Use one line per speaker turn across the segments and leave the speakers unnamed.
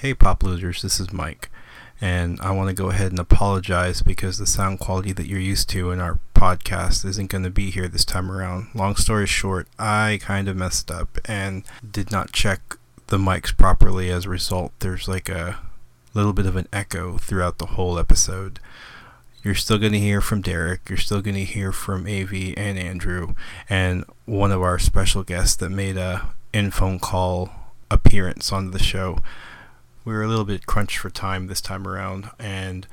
Hey, Pop Losers, this is Mike, and I want to go ahead and apologize because the sound quality that you're used to in our podcast isn't going to be here this time around. Long story short, I kind of messed up and did not check the mics properly. As a result, there's like a little bit of an echo throughout the whole episode. You're still going to hear from Derek. You're still going to hear from AV and Andrew, and one of our special guests that made a in phone call appearance on the show we were a little bit crunched for time this time around, and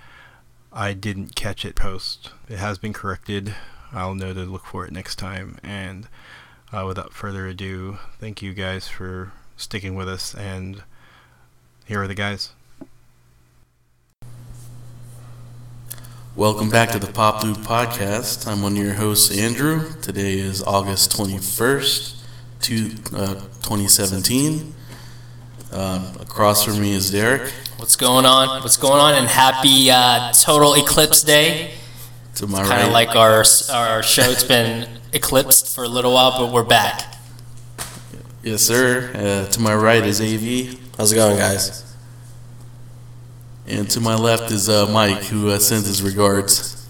I didn't catch it post. It has been corrected. I'll know to look for it next time. And uh, without further ado, thank you guys for sticking with us. And here are the guys.
Welcome back to the Pop Loop Podcast. I'm one of your hosts, Andrew. Today is August 21st, to, uh, 2017. Um, across from me is Derek.
What's going on? What's going on? And happy uh, total eclipse day.
To my
Kind
right,
of like our our show's been eclipsed for a little while, but we're back.
yes, sir. Uh, to my right is AV,
How's it going, guys?
and to my left is uh, Mike, who uh, sends his regards.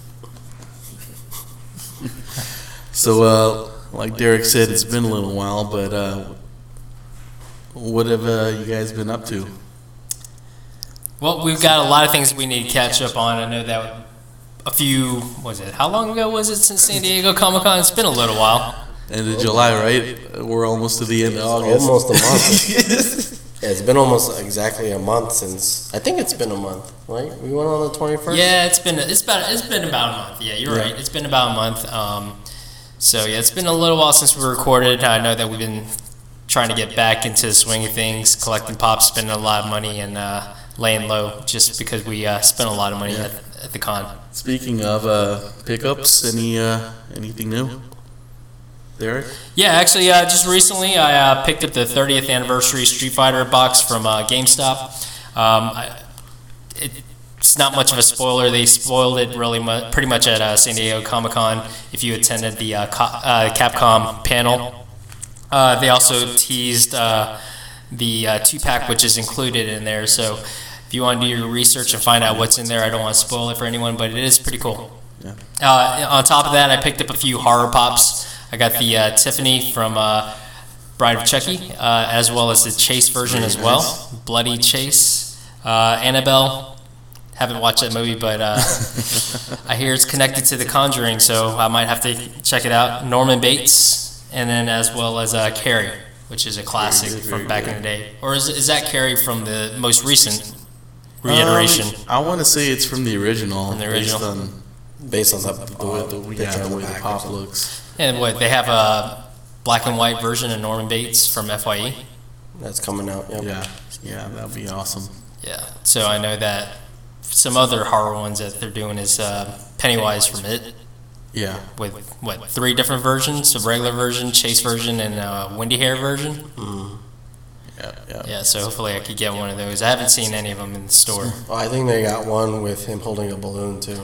so, uh, like Derek said, it's been a little while, but uh, what have uh, you guys been up to?
Well, we've got a lot of things we need to catch up on. I know that a few was it? How long ago was it since San Diego Comic Con? It's been a little while.
End of July, right? We're almost to the end of August.
Almost a month. yeah, it's been almost exactly a month since. I think it's been a month, right? We went on the twenty first.
Yeah, it's been it's about it's been about a month. Yeah, you're
Yeah.
right. It's been about a month. Um, so yeah, it's been a little while since we recorded. I know that we've been trying to get back into the swing of things, collecting pops, spending a lot of money, and uh, laying low just because we uh, spent a lot of money
Yeah.
at, at the con.
Speaking of uh, pickups, any uh, anything new? Derek?
Yeah, actually, uh, just recently I uh, picked up the 30th anniversary Street Fighter box from uh, GameStop. Um, I, it, it's not much of a spoiler. They spoiled it really mu- pretty much at uh, San Diego Comic Con. If you attended the uh, Co- uh, Capcom panel, uh, they also teased uh, the uh, two pack, which is included in there. So if you want to do your research and find out what's in there, I don't want to spoil it for anyone, but it is pretty cool.
Yeah.
Uh, on top of that, I picked up a few horror pops. I got the uh, Tiffany from uh, Bride of Chucky, uh, as well as the Chase version as well. Bloody Chase. Uh, Annabelle. Haven't watched that movie, but uh, I hear it's connected to The Conjuring, so I might have to check it out. Norman Bates, and then as well as uh, Carrie, which is a classic
good,
from back
good.
in the day. Or is, is that Carrie from the most recent reiteration?
Um, I want to say it's from the original.
From the original?
Based on
based on that
the way the,
picture
yeah, the way the pop looks.
And what they have a black and white version of Norman Bates from FYE.
That's coming out. Yep.
Yeah, yeah, that'd be awesome.
Yeah. So I know that some other horror ones that they're doing is uh, Pennywise from It
Yeah,
with what three different versions: a regular version, Chase version, and a Windy Hair version.
Mm.
yeah, yeah.
Yeah. So hopefully I could get one of those. I haven't seen any of them in the store.
Well, I think they got one with him holding a balloon too.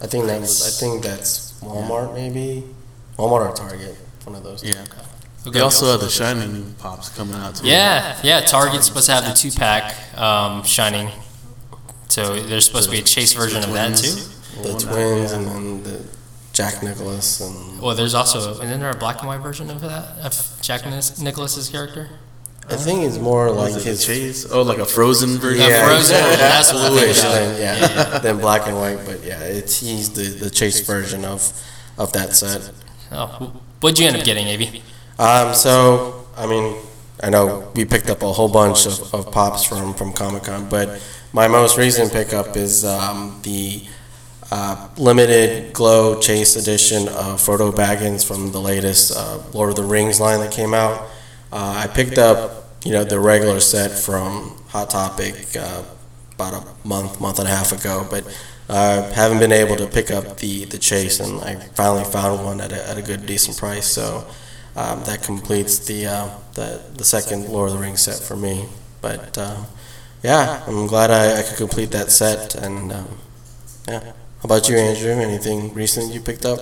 I think that was. I think that's Walmart maybe. Walmart or Target. One of those. two.
Yeah. They also have the Shining pops coming out too.
Yeah, yeah. Target's supposed to have the two pack um, Shining. So there's supposed to be a Chase version of that too.
The twins and then the Jack Nicholas and
Well, there's also isn't there a black and white version of that of Jack Nis- Nicholas's character?
I think it's more like
it
his
Chase? Oh, like a frozen version.
Yeah, Frozen version, that's what I'm thinking
Bluish,
of.
then, yeah, then black and white. But yeah, it's he's the the Chase version of of that set.
Oh, what'd you end up getting, Avy?
Um, so I mean, I know we picked up a whole bunch of, of pops from from Comic Con, but my most recent pickup is um, the uh, limited glow chase edition of Frodo Baggins from the latest uh, Lord of the Rings line that came out. Uh, I picked up you know the regular set from Hot Topic uh, about a month month and a half ago, but. Uh, haven't been able to pick up the, the chase, and I finally found one at a, at a good decent price. So um, that completes the, uh, the the second Lord of the Rings set for me. But um, yeah, I'm glad I, I could complete that set. And um, yeah, about you, Andrew? Anything recent you picked up?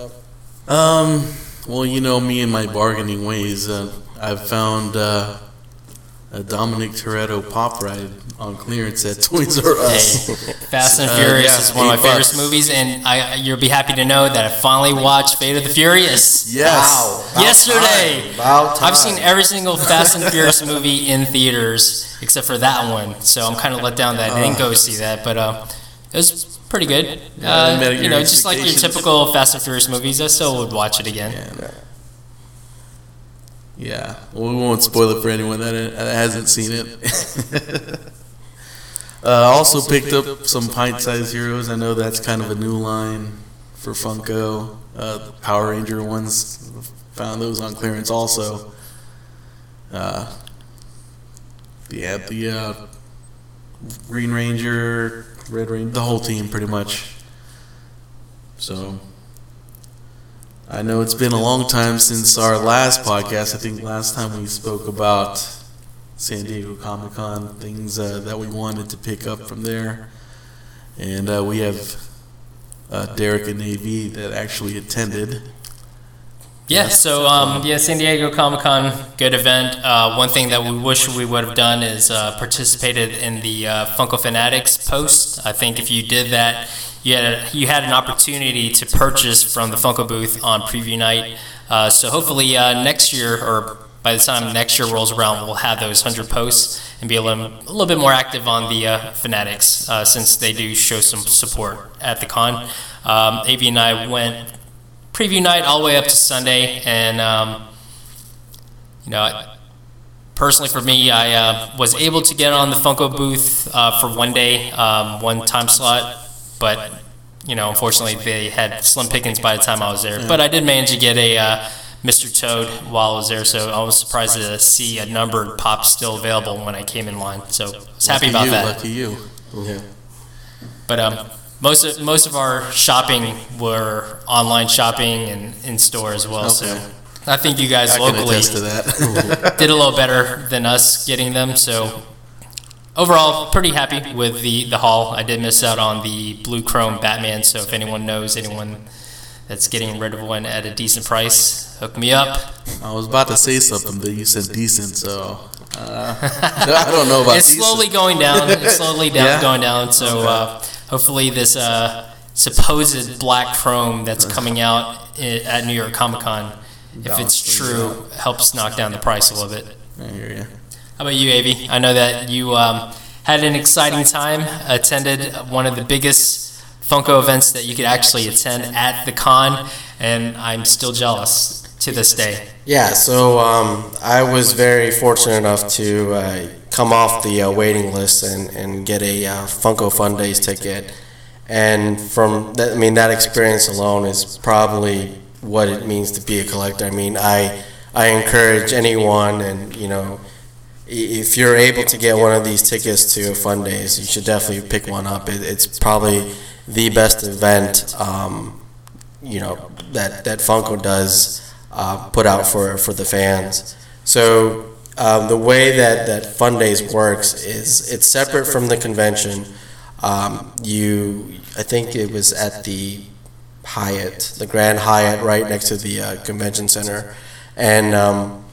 Um, well, you know me and my bargaining ways. Uh, I've found uh, a Dominic Toretto pop ride on clearance at Toys R Us.
Hey, Fast and
Uh,
Furious
yeah,
is one of my
eight
favorite movies, and I you'll be happy to know that I finally watched Fate of the Furious.
Yes.
About
Yesterday.
time, About time.
I've seen every single Fast and Furious movie in theaters except for that one, so I'm kind of let down that I didn't go see that, but uh, it was pretty good.
Yeah,
Uh, you know, just like your typical Fast and Furious movies, I still would watch it again.
Yeah. Yeah. Well, we won't spoil it for anyone that that hasn't seen it. uh, also picked up some pint-sized heroes. I know that's kind of a new line for Funko. Uh, the Power Ranger ones found those on clearance also. Uh, yeah, the uh, Green Ranger, Red Ranger, the whole team pretty much. So I know it's been a long time since our last podcast. I think last time we spoke about San Diego Comic Con, things uh, that we wanted to pick up from there. And uh, we have uh, Derek and AV that actually attended.
Yeah, so um, yeah, San Diego Comic Con, good event. Uh, one thing that we wish we would have done is uh, participated in the uh, Funko Fanatics post. I think if you did that, you had you had an opportunity to purchase from the Funko booth on preview night. Uh, so hopefully uh, next year, or by the time next year rolls around, we'll have those hundred posts and be a little, a little bit more active on the uh, Fanatics uh, since they do show some support at the con. Um, Avi and I went preview night all the way up to Sunday, and um, you know, I- personally for me, I uh, was able to get on the Funko booth uh, for one day, um, one time slot, but you know, unfortunately, they had slim pickings by the time I was there. But I did manage to get a uh, Mr. Toad while I was there, so I was surprised to see a numbered pop still available when I came in line. So I was happy
Lucky
about
you,
that.
Lucky you.
Yeah.
But um, most of most of our shopping were online shopping and in store as well.
Okay.
So I think you guys
I
locally
to that.
did a little better than us getting them. So overall, pretty happy with the the haul. I did miss out on the blue chrome Batman. So if anyone knows anyone that's getting rid of one at a decent price, hook me up.
I was about to say something, but you said decent, so uh, I don't know about
it's
decent.
slowly going down. It's slowly down,
Yeah?
going down. So uh, hopefully this uh, supposed black chrome that's coming out at New York Comic Con, if it's true, helps knock down the price a little bit.
I hear you.
How about you, Avi? I know that you um, had an exciting time, attended one of the biggest Funko events that you could actually attend at the con, and I'm still jealous to this day.
Yeah, so um, I was very fortunate enough to uh, come off the uh, waiting list and, and get a uh, Funko Fun Days ticket. And from that, I mean, that experience alone is probably what it means to be a collector. I mean, I, I encourage anyone, and you know, if you're able to get one of these tickets to a Fun Days, you should definitely pick one up. It, it's probably the best event, um, you know, that, that Funko does uh, put out for, for the fans. So um, the way that, that Fun Days works is it's separate from the convention. Um, you, I think it was at the Hyatt, the Grand Hyatt, right next to the uh, convention center, and um,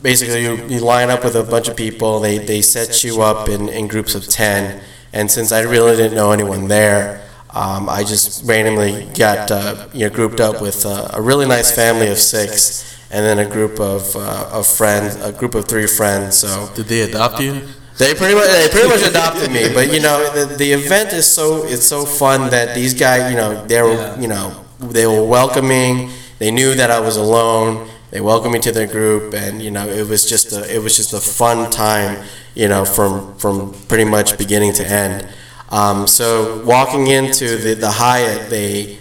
basically you, you line up with a bunch of people. They they set you up in, in groups of ten, and since I really didn't know anyone there, um, I just randomly got uh, you know grouped up with uh, a really nice family of six, and then a group of uh, of friends, a group of three friends. So
Did they adopt you?
they pretty much they pretty much adopted me, but you know the, the event is so it's so fun that these guys you know they were you know they were welcoming. They knew that I was alone. They welcomed me to their group, and you know it was just a it was just a fun time you know from from pretty much beginning to end. Um, so walking into the the Hyatt, they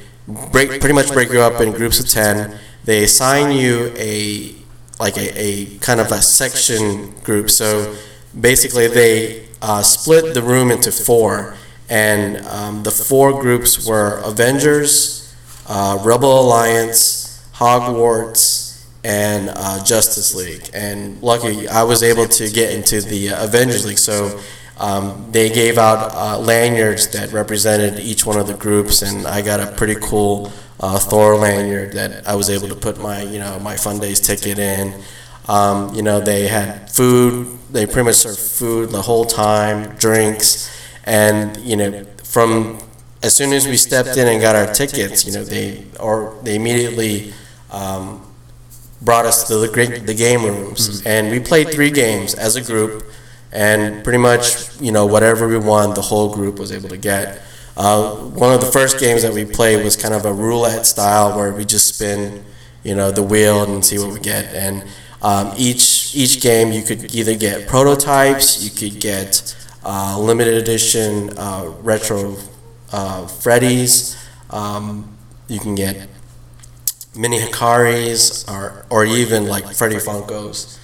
break pretty much break you up in groups of ten. They assign you a like a, a kind of a section group. So basically, they uh, split the room into four, and um, the four groups were Avengers, uh, Rebel Alliance, Hogwarts, and uh, Justice League. And lucky, I was able to get into the Avengers League. So. Um, they gave out uh, lanyards that represented each one of the groups, and I got a pretty cool uh, Thor lanyard that I was able to put my, you know, my Fun Days ticket in. Um, you know, they had food. They pretty much served food the whole time, drinks, and you know, from as soon as we stepped in and got our tickets, you know, they or they immediately um, brought us to the the game rooms, and we played three games as a group, and pretty much, you know, whatever we won, the whole group was able to get. Uh, one of the first games that we played was kind of a roulette style where we just spin, you know, the wheel and see what we get. And um, each each game you could either get prototypes, you could get uh, limited edition uh, retro uh, Freddy's, um, you can get mini Hikaris, or or even like Freddy Funkos.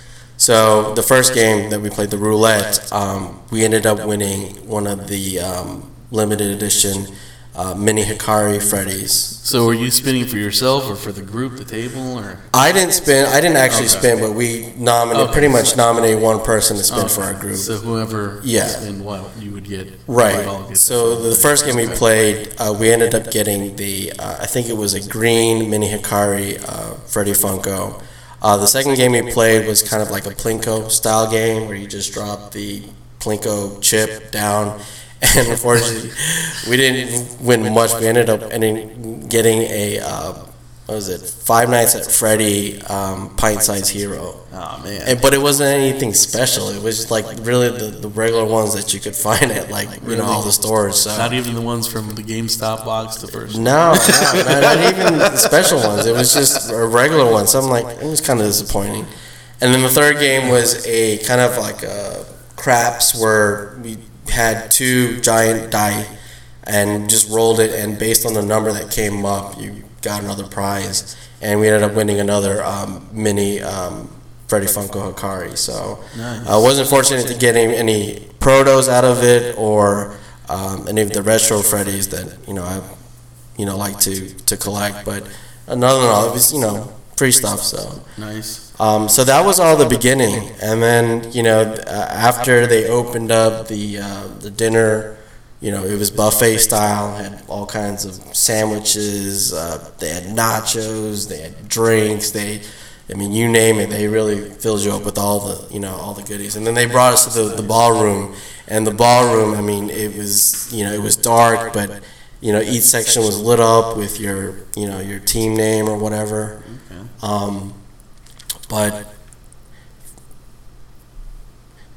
So the first game that we played, the roulette, um, we ended up winning one of the um, limited edition uh, mini Hikari Freddy's.
So were you spinning for yourself or for the group, the table, or?
I didn't spin. I didn't actually
Okay.
spin, but we nominated
Okay.
pretty much nominated one person to spin for our group.
So whoever
Yeah.
spin what, you would get. you would get
So the first game we played, uh, we ended up getting the, uh, I think it was a green mini Hikari uh, Freddy Funko. Uh, the second game we played was kind of like a Plinko style game where you just drop the Plinko chip down. And unfortunately, we didn't win much. We ended up ending, getting a, uh, what was it, Five Nights at Freddy um, pint sized hero.
Oh man.
And, but it wasn't anything special. It was just like really the, the regular ones that you could find at like you know all the stores. So
Not even the ones from the GameStop box, the first.
no, no, not, not even the special ones. It was just a regular one. So I'm like, it was kind of disappointing. And then the third game was a kind of like a craps where we had two giant die and just rolled it, and based on the number that came up, you got another prize. And we ended up winning another um, mini um, Freddy Funko Hikari. So
Nice.
I wasn't fortunate to get any, any protos out of it or um, any of the retro Freddys that you know I you know like to to collect. But another all, it was you know free stuff. So
Nice.
um, so that was all the beginning, and then you know uh, after they opened up the uh, the dinner. You know, it was buffet style. Had all kinds of sandwiches. Uh, they had nachos. They had drinks. They, I mean, you name it. They really filled you up with all the, you know, all the goodies. And then they brought us to the, the ballroom, and the ballroom. I mean, it was, you know, it was dark, but you know, each section was lit up with your, you know, your team name or whatever. Um, but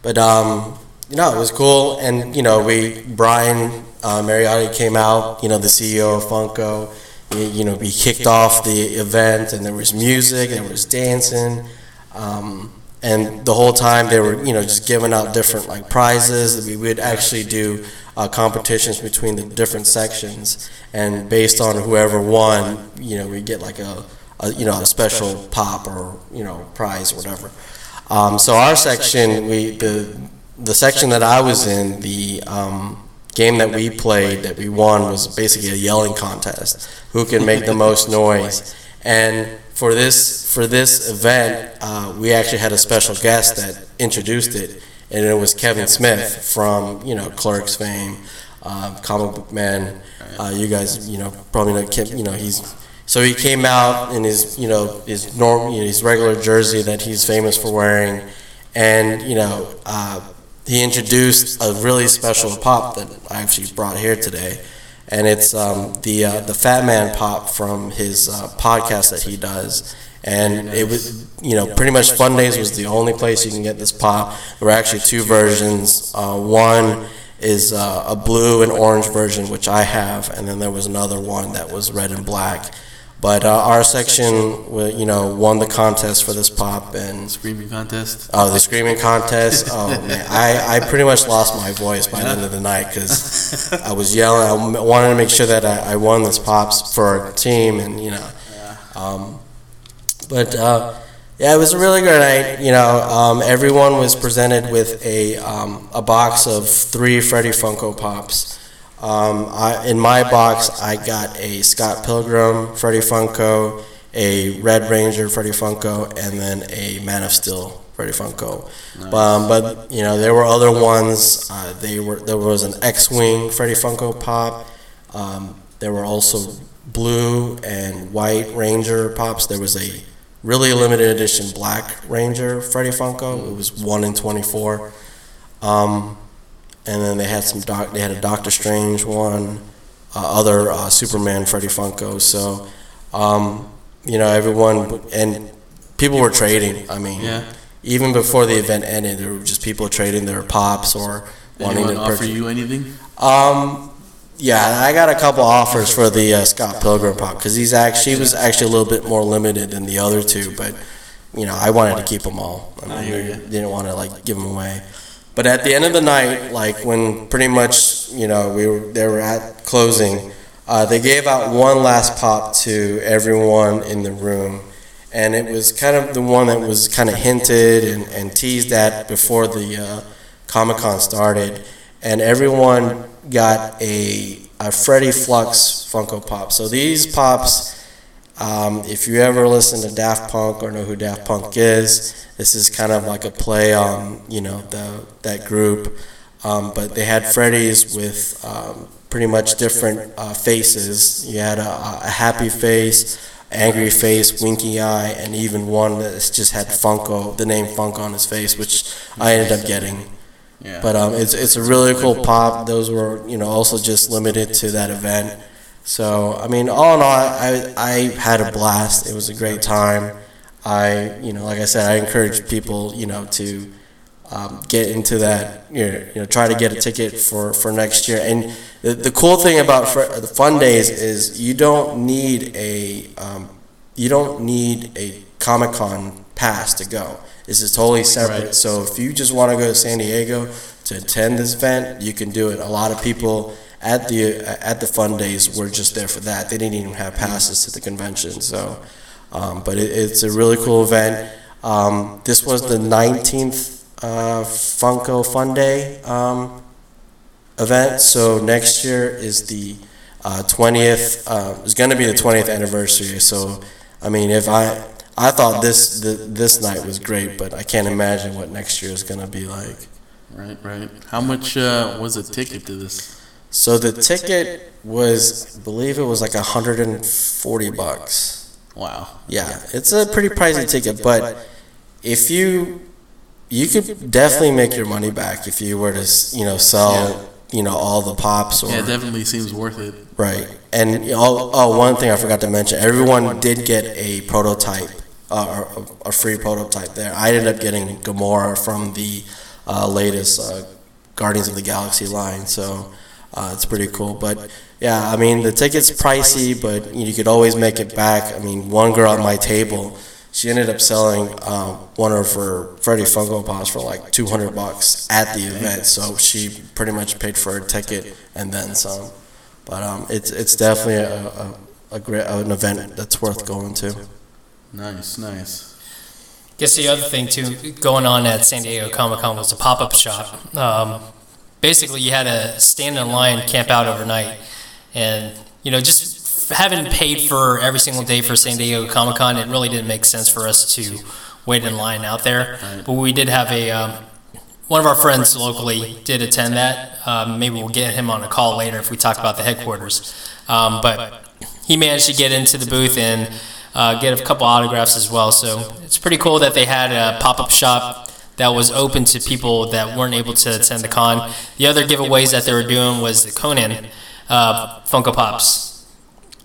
but um, know, it was cool, and you know, we Brian uh, Mariotti came out, you know, the CEO of Funko. You, you know, we kicked off the event, and there was music, and there was dancing, um, and the whole time they were, you know, just giving out different like prizes. We would actually do uh, competitions between the different sections, and based on whoever won, you know, we get like a, a you know a special pop or you know prize or whatever. Um, so our section, we the the section that I was in, the um, game that we played that we won was basically a yelling contest. Who can make the most noise? And for this for this event, uh, we actually had a special guest that introduced it, and it was Kevin Smith from you know Clerks fame, uh, comic book man. Uh, you guys, you know, probably know Kim. You know, he's so he came out in his, you know, his norm, you know, his regular jersey that he's famous for wearing, and you know, uh, he introduced a really special pop that I actually brought here today, and it's um, the uh, the Fat Man pop from his uh, podcast that he does. And it was, you know, pretty much Fun Days was the only place you can get this pop. There were actually two versions. Uh, one is uh, a blue and orange version, which I have, and then there was another one that was red and black. But uh, our section, wa- you know, won the contest for this pop, and
Screaming contest.
oh, the screaming contest. Oh man, I, I pretty much lost my voice by the end of the night because I was yelling. I m- wanted to make sure that I, I won this pops for our team, and you know, um, but uh, yeah, it was a really good night. You know, um, everyone was presented with a um, a box of three Freddy Funko Pops. Um, I, in my box, I got a Scott Pilgrim Freddy Funko, a Red Ranger Freddy Funko, and then a Man of Steel Freddy Funko. Um, but you know, there were other ones. Uh, they were there was an X-wing Freddy Funko Pop. Um, there were also blue and white Ranger pops. There was a really limited edition Black Ranger Freddy Funko. It was one in twenty four. Um, and then they had some doc. They had a Doctor Strange one, uh, other uh, Superman Freddy Funko. So, um, you know, everyone and people were trading. I mean,
Yeah.
even before the event ended, there were just people trading their pops or wanting to
offer
purchase.
you anything?
Um, yeah, I got a couple offers for the uh, Scott Pilgrim pop because he's actually he was actually a little bit more limited than the other two, but you know I wanted to keep them all. I,
I
mean,
hear ya.
didn't want to like give them away. But at the end of the night, like when pretty much you know we were they were at closing, uh, they gave out one last pop to everyone in the room. And it was kind of the one that was kind of hinted and, and teased at before the uh, Comic Con started and everyone got a, a Freddy Flux Funko Pop. So these pops, um, if you ever listen to Daft Punk or know who Daft Punk is, this is kind of like a play on you know the that group. Um, but they had Freddy's with um, pretty much different uh, faces. You had a, a happy face, angry face, winky eye, and even one that just had Funko, the name Funko on his face, which I ended up getting.
Yeah.
But um, it's it's a really cool pop. Those were you know also just limited to that event. So I mean, all in all, I I had a blast. It was a great time. I you know like I said, I encourage people you know to um, get into that. You know, you know, try to get a ticket for for next year. And the the cool thing about the fun days is you don't need a um, you don't need a Comic Con pass to go. This is totally separate. So if you just want to go to San Diego to attend this event, you can do it. A lot of people at the at the fun days we were just there for that. They didn't even have passes to the convention. So, um, but it, it's a really cool event. Um, this was the 19th uh, Funko Fun Day um, event. So next year is the uh, 20th. Uh, it's going to be the 20th anniversary. So, I mean, if I I thought this the, this night was great, but I can't imagine what next year is going to be like.
Right, right. How much uh, was a ticket to this?
So the ticket was, I believe it was like 140 bucks.
Wow.
Yeah, it's a pretty pricey ticket, but if you you could definitely make your money back if you were to you know sell you know all the pops or
Yeah, it definitely seems worth it.
right. And oh, oh, one thing I forgot to mention: everyone did get a prototype, uh, a, a free prototype there. I ended up getting Gamora from the uh, latest uh, Guardians of the Galaxy line, so uh, it's pretty cool. But yeah, I mean the ticket's pricey, but you could always make it back. I mean, one girl at my table, she ended up selling uh, one of her Freddy Funko Pops for like 200 bucks at the event, so she pretty much paid for her ticket and then some. But um, it's it's definitely a, a, a great an event that's worth going to.
Nice, nice.
Guess the other thing too going on at San Diego Comic Con was a pop up shop. Um, basically, you had to stand in line, camp out overnight, and you know just having paid for every single day for San Diego Comic Con, it really didn't make sense for us to wait in line out there. But we did have a um, one of our friends locally did attend that. Um, maybe we'll get him on a call later if we talk about the headquarters. Um, but he managed to get into the booth and uh, get a couple autographs as well. So it's pretty cool that they had a pop up shop that was open to people that weren't able to attend the con. The other giveaways that they were doing was the Conan uh, Funko Pops.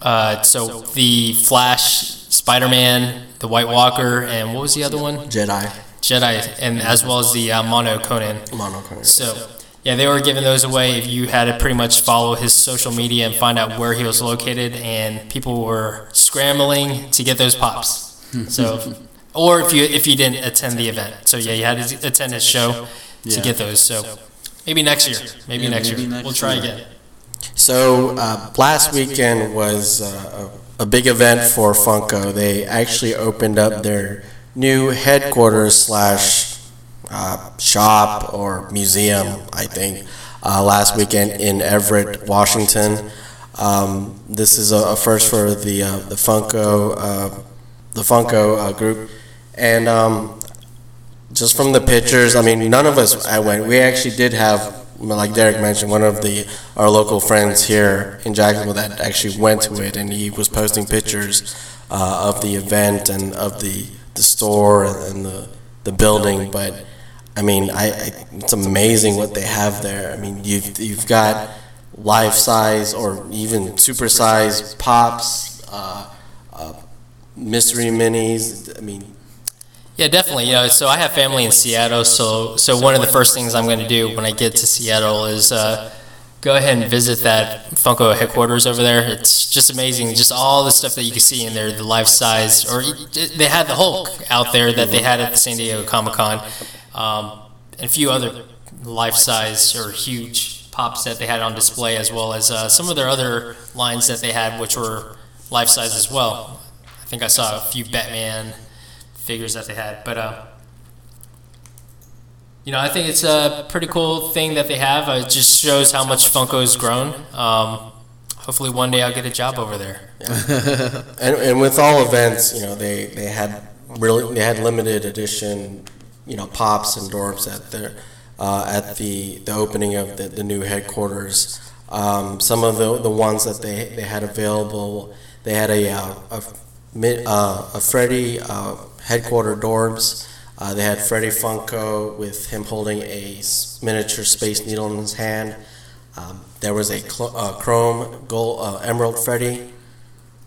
Uh, so the Flash, Spider Man, the White Walker, and what was the other one?
Jedi
Jedi, and as well as the uh, Mono Conan.
monochrome.
So, yeah, they were giving those away. If you had to pretty much follow his social media and find out where he was located, and people were scrambling to get those pops. So, or if you if you didn't attend the event, so yeah, you had to attend his show to get those. So, maybe next year, maybe next year, we'll try again.
So uh, last weekend was uh, a, a big event for Funko. They actually opened up their new headquarters slash uh, shop or museum, I think, uh, last weekend in Everett, Washington. Um, this is a, a first for the uh, the Funko uh, the Funko uh, group, and um, just from the pictures, I mean, none of us I went. We actually did have, like Derek mentioned, one of the our local friends here in Jacksonville that actually went to it, and he was posting pictures uh, of the event and of the, the store and the, the building. But I mean, I, I, it's amazing what they have there. I mean, you've, you've got life size or even super size pops, uh, uh, mystery minis. I mean,
Yeah, definitely. You know, so I have family in Seattle, so so one of the first things I'm going to do when I get to Seattle is uh, go ahead and visit that Funko headquarters over there. It's just amazing, just all the stuff that you can see in there, the life size, or they had the Hulk out there that they had at the San Diego Comic Con, um, and a few other life size or huge pops that they had on display, as well as uh, some of their other lines that they had, which were life size as well. I think I saw a few Batman figures that they had. But uh, you know, I think it's a pretty cool thing that they have. Uh, It just shows how much Funko's grown. Um, hopefully, one day I'll get a job over there.
And, and with all events, you know, they, they had really, they had limited edition, you know, pops and Dorbz at their, uh, at the, the opening of the, the new headquarters. Um, some of the, the ones that they, they had available, they had a, uh, a, uh, a Freddy, uh, headquarter dorms. Uh, they had Freddy Funko with him holding a miniature Space Needle in his hand. Um, there was a cl- uh, chrome gold, uh, emerald Freddy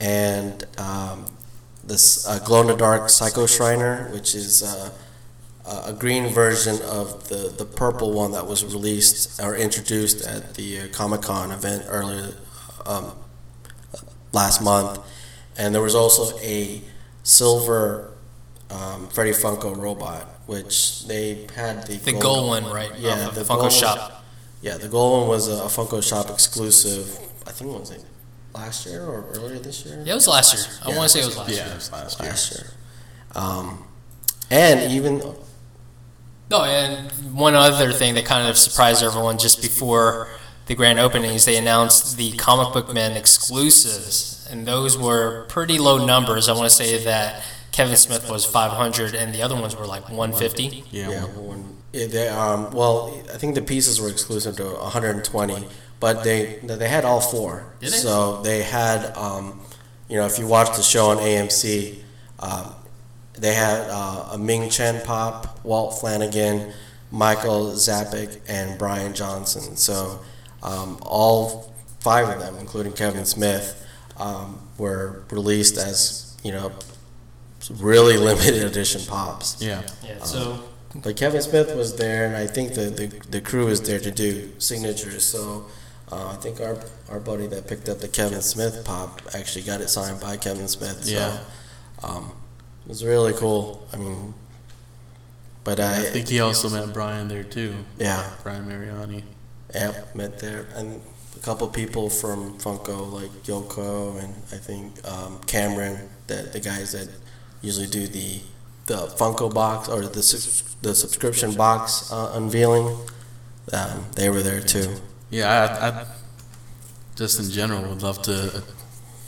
and um, this uh, glow in the dark Psycho Shriner, which is uh, a a green version of the, the purple one that was released or introduced at the uh, Comic Con event earlier um, last month. And there was also a silver um, Freddy Funko robot, which they had the
The gold one, right?
Yeah,
off of
the
Funko
gold-
Shop.
Yeah, the gold one was a, a Funko Shop exclusive. I think it was like last year or earlier this year.
Yeah, it was last year. I
Yeah.
want to say it was last
Yeah,
year.
it was last year.
last year. Um, and even
No, and one other thing that kind of surprised everyone just before the grand openings, they announced the Comic Book Men exclusives, and those were pretty low numbers. I want to say that Kevin Smith was 500, and the other ones were like 150.
Yeah.
yeah, one, yeah, they um, well, I think the pieces were exclusive to 120, but they they had all four.
Did they?
So they had um, you know, if you watch the show on AMC, um, they had uh, a Ming Chen pop, Walt Flanagan, Michael Zapcic, and Bryan Johnson. So um, all five of them, including Kevin Smith, um, were released as you know really limited edition pops.
Yeah.
Yeah, so
But Kevin Smith was there, and I think the, the, the crew is there to do signatures. So uh, I think our our buddy that picked up the Kevin Smith pop actually got it signed by Kevin Smith. So,
Yeah.
um, it was really cool. I mean, but I,
I think he also met Brian there too.
yeah,
Brian Mariotti.
yeah, met there, and a couple people from Funko like Yoko and I think um, Cameron, the the guys that usually do the the Funko box or the the subscription box uh, unveiling. Um, they were there too.
Yeah, I, I just in general would love to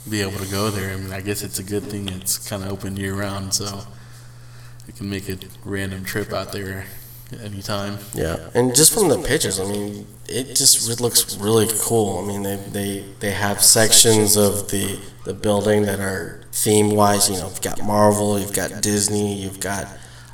be able to go there. I mean, I guess it's a good thing it's kind of open year round, so you can make a random trip out there anytime.
Yeah, and just from the pictures, I mean, it just looks really cool. I mean, they they, they have sections of the the building that are theme wise. You know, you've got Marvel, you've got Disney, you've got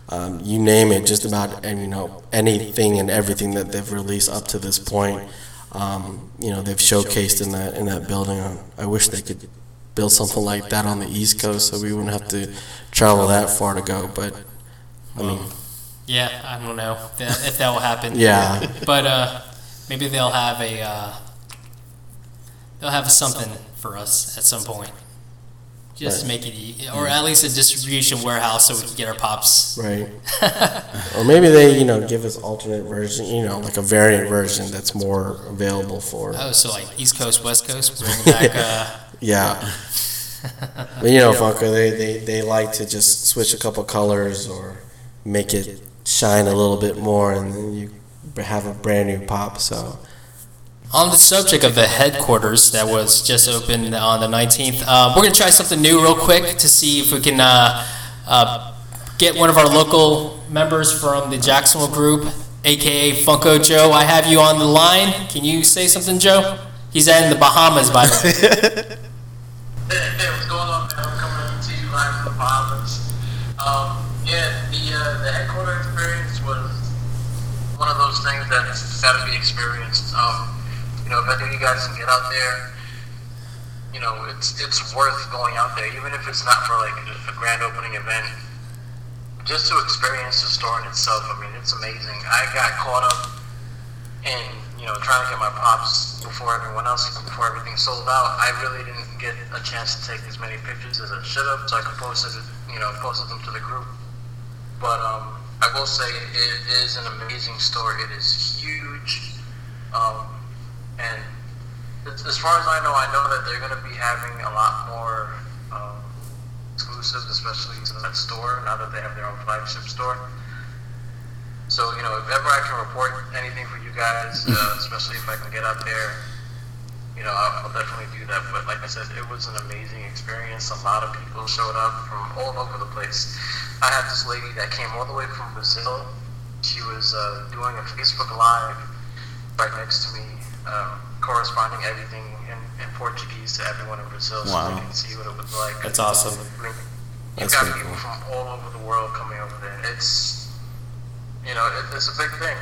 um, you name it, just about and you know anything and everything that they've released up to this point. Um, you know, they've showcased in that in that building. I wish they could build something like that on the East Coast, so we wouldn't have to travel that far to go. But I mean,
yeah, I don't know if that, will happen.
yeah.
But uh, maybe they'll have a uh, they'll have something for us at some point. Just to make it, or at least a distribution warehouse so we can get our pops.
Right. or maybe they, you know, give us alternate version, you know, like a variant version that's more available for.
Oh, so like East Coast, West Coast, bring back. Uh,
Yeah. But you know, Funko, they, they, they like to just switch a couple colors or make it shine a little bit more, and then you have a brand new pop. So
On the subject of the headquarters that was just opened on the 19th, uh, we're going to try something new real quick to see if we can uh, uh, get one of our local members from the Jacksonville group, aka Funko Joe. I have you on the line. Can you say something, Joe? He's in the Bahamas, by the way.
Hey, hey, what's going on, man? I'm coming to you live from the Bahamas. Um, yeah, the uh, the headquarter experience was one of those things that's got to be experienced. Um, you know, if any of you guys can get out there, you know, it's it's worth going out there, even if it's not for like a, grand opening event. Just to experience the store in itself, I mean, it's amazing. I got caught up in you know trying to get my pops before everyone else, before everything sold out. I really didn't get a chance to take as many pictures as I should have, so I could post it, you know, posted them to the group. But um, I will say it is an amazing store. It is huge, um, and as as far as I know, I know that they're going to be having a lot more um, exclusives, especially to that store now that they have their own flagship store. So you know, if ever I can report anything for you guys, uh, especially if I can get out there, you know, I'll, I'll definitely do that. But like I said, it was an amazing experience. A lot of people showed up from all over the place. I had this lady that came all the way from Brazil. She was uh, doing a Facebook Live right next to me, um, corresponding everything in, in Portuguese to everyone in Brazil, so
Wow.
they can see what it was like.
That's awesome.
I mean, you've got people
cool.
from all over the world coming over there. It's, you know, it, it's a big thing.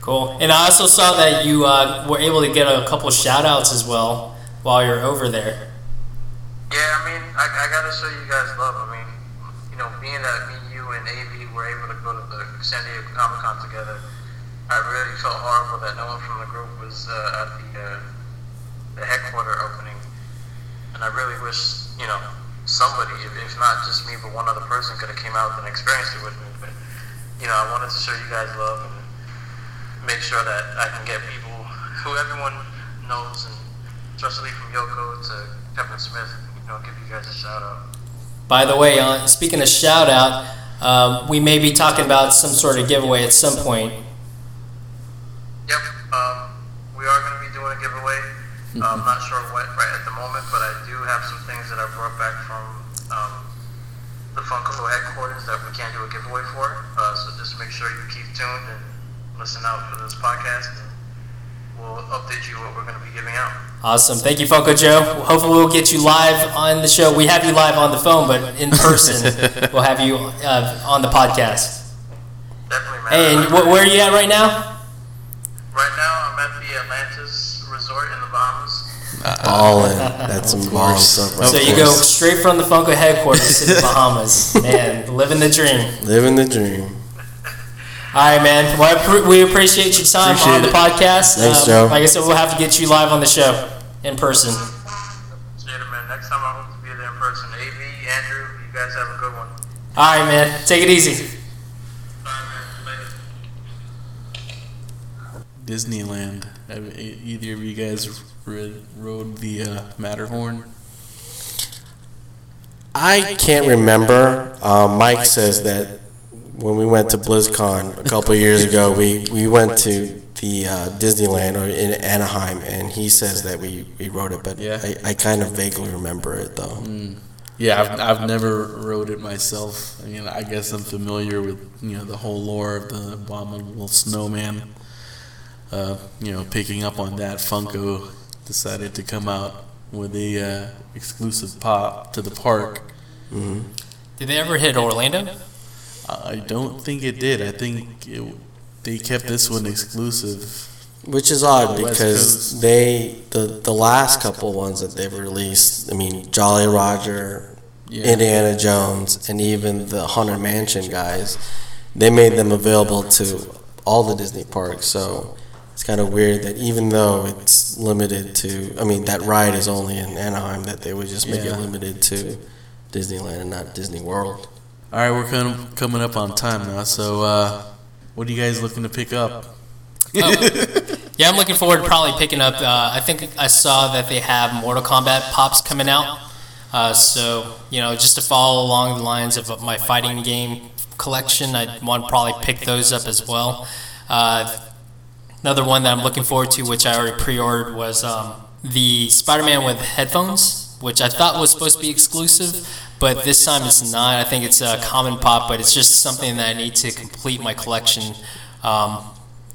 Cool. And I also saw that you uh, were able to get a couple shout outs as well while you're over there.
Yeah, I mean, I, I gotta show you guys love. I mean, you know, being that me, you, and AV were able to go to the San Diego Comic Con together, I really felt horrible that no one from the group was uh, at the uh, the headquarter opening, and I really wish, you know, somebody, if, if not just me, but one other person, could have came out and experienced it with me. But you know, I wanted to show you guys love and make sure that I can get people who everyone knows, and especially from Yoko to Kevin Smith, you know, give you guys a shout out.
By the way, uh, speaking of shout out, um, we may be talking about some sort of giveaway at some point.
Yep, um, we are going to be doing a giveaway. Uh, I'm not sure what right at the moment, but I do have some things that I brought back from um, the Funko headquarters that we can't do a giveaway for. Uh, so just make sure you keep tuned and listen out for this podcast. We'll update you what we're going to be giving out.
Awesome. Thank you, Funko Joe. Hopefully, we'll get you live on the show. We have you live on the phone, but in person, we'll have you uh, on the podcast.
Definitely, man.
Hey, and wh- where are you at right now?
Right now, I'm at the Atlantis Resort in the Bahamas.
All in. That's some bomb stuff right
So you go straight from the Funko headquarters to the Bahamas. Man, living the dream.
Living the dream.
All right, man. Well, we appreciate your time
Appreciate
on the
it.
podcast. Um,
Thanks, Joe.
Like I said, we'll have to get you live on the show in person.
Appreciate man. Next time I hope to be there in person. AV, Andrew, you guys have a good one.
All right, man. Take it easy.
Bye, man. Later.
Disneyland. Have either of you guys rid, rode the uh, Matterhorn?
I can't remember. Um, Mike says that when we went to BlizzCon a couple of years ago, we, we went to the uh, Disneyland or in Anaheim, and he says that we, we rode it, but
Yeah.
I, I kind of vaguely remember it though.
Yeah, I've, I've never wrote it myself. I mean, I guess I'm familiar with you know the whole lore of the abominable snowman. Uh, you know, picking up on that, Funko decided to come out with a uh, exclusive pop to the park.
Did they ever hit Orlando?
I don't think it did. I think it, they kept this one exclusive.
Which is odd because they the the last couple ones that they've released. I mean, Jolly Roger,
Yeah.
Indiana Jones, and even the Haunted Mansion guys. They made them available to all the Disney parks. So it's kind of weird that even though it's limited to, I mean, that ride is only in Anaheim, that they would just make
Yeah.
it limited to Disneyland and not Disney World.
All right, we're of coming up on time now. So, uh, what are you guys looking to pick up?
Yeah, I'm looking forward to probably picking up. Uh, I think I saw that they have Mortal Kombat pops coming out. Uh, so, you know, just to follow along the lines of my fighting game collection, I want to probably pick those up as well. Uh, another one that I'm looking forward to, which I already pre ordered, was um, the Spider Man with headphones, which I thought was supposed to be exclusive, but this time it's not. I think it's a common pop, but it's just something that I need to complete my collection. Um,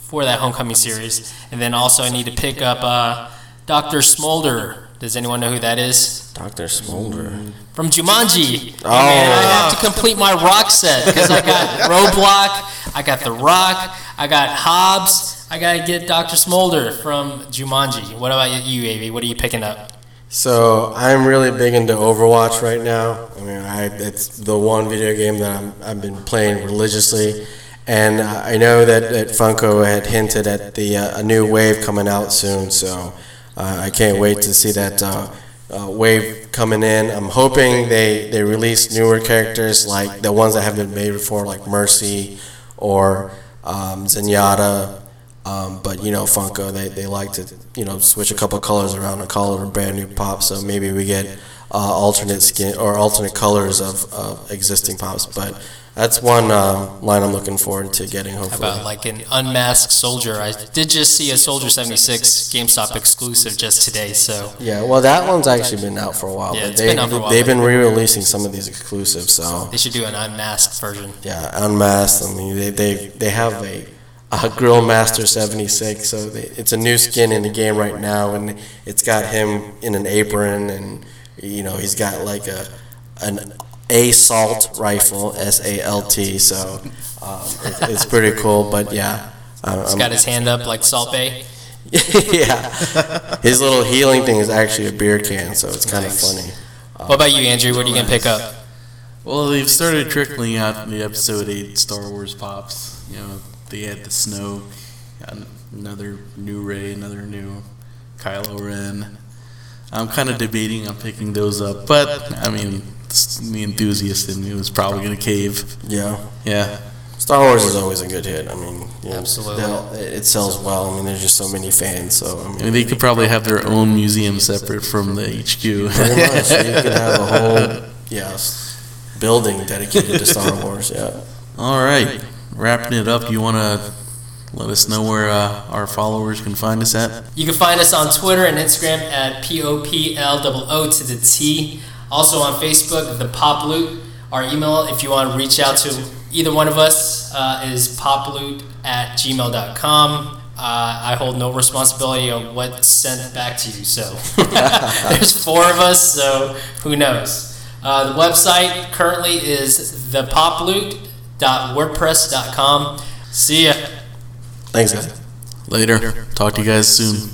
for that Homecoming series. And then also I need to pick up uh, Dr. Smolder. Does anyone know who that is?
Doctor Smolder.
from Jumanji.
Oh.
And I have to complete my rock set because I got Roadblock, I got The Rock, I got Hobbs, I gotta get Dr. Smolder from Jumanji. What about you, Avi? What are you picking up?
So I'm really big into Overwatch right now. I mean, I, it's the one video game that I'm, I've been playing religiously, and I know that, that Funko had hinted at the uh, a new wave coming out soon. So uh, I can't wait to see that uh, uh, wave coming in. I'm hoping they they release newer characters like the ones that have been made before, like Mercy or um, Zenyatta. Um, but you know, Funko they, they like to you know switch a couple colors around and call it a brand new pop. So maybe we get uh, alternate skin or alternate colors of, of existing pops. But that's one uh, line I'm looking forward to getting.
How
Hopefully,
about like an unmasked soldier? I did just see a Soldier 76 GameStop exclusive just today, so
yeah. Well, that one's actually been out for a while.
Yeah,
but they
been out for a while,
they've been re-releasing some of these exclusives. So
they should do an unmasked version.
yeah, unmasked. I mean, they they they have a. A Grill Master 76, so they, it's a new skin in the game right now, and it's got him in an apron, and you know he's got like a an assault rifle, S A L T. So um, it, it's pretty cool. But yeah, uh,
He's
I'm-
got his hand up like Salt Bae.
yeah, his little healing thing is actually a beer can, so it's kind of
Nice.
funny.
What about you, Andrew? What are you gonna pick up?
Well, they've started trickling out the episode eight Star Wars pops. You know, they had the Snoke, another new Rey, another new Kylo Ren. I'm kind of debating on picking those up, but I mean, s- the enthusiast in me was probably gonna cave.
Yeah,
Yeah,
Star Wars is always a good hit. I mean, you know,
Absolutely.
it it sells well. I mean, there's just so many fans. So I
I
mean,
mean, they could probably have their own museum separate from the HQ.
pretty much you could have a whole yeah building dedicated to Star Wars. Yeah.
All right, wrapping it up. You want to let us know where uh, our followers can find us at?
You can find us on Twitter and Instagram at P-O-P-L-O-O to the T. Also on Facebook, The Pop Loot. Our email, if you want to reach out to either one of us, uh, is poploot at gmail.com. Uh, I hold no responsibility on what's sent back to you, so there's four of us, so who knows. Uh, the website currently is thepoploot.wordpress.com. See ya.
Thanks, guys.
Later. Talk to you guys soon.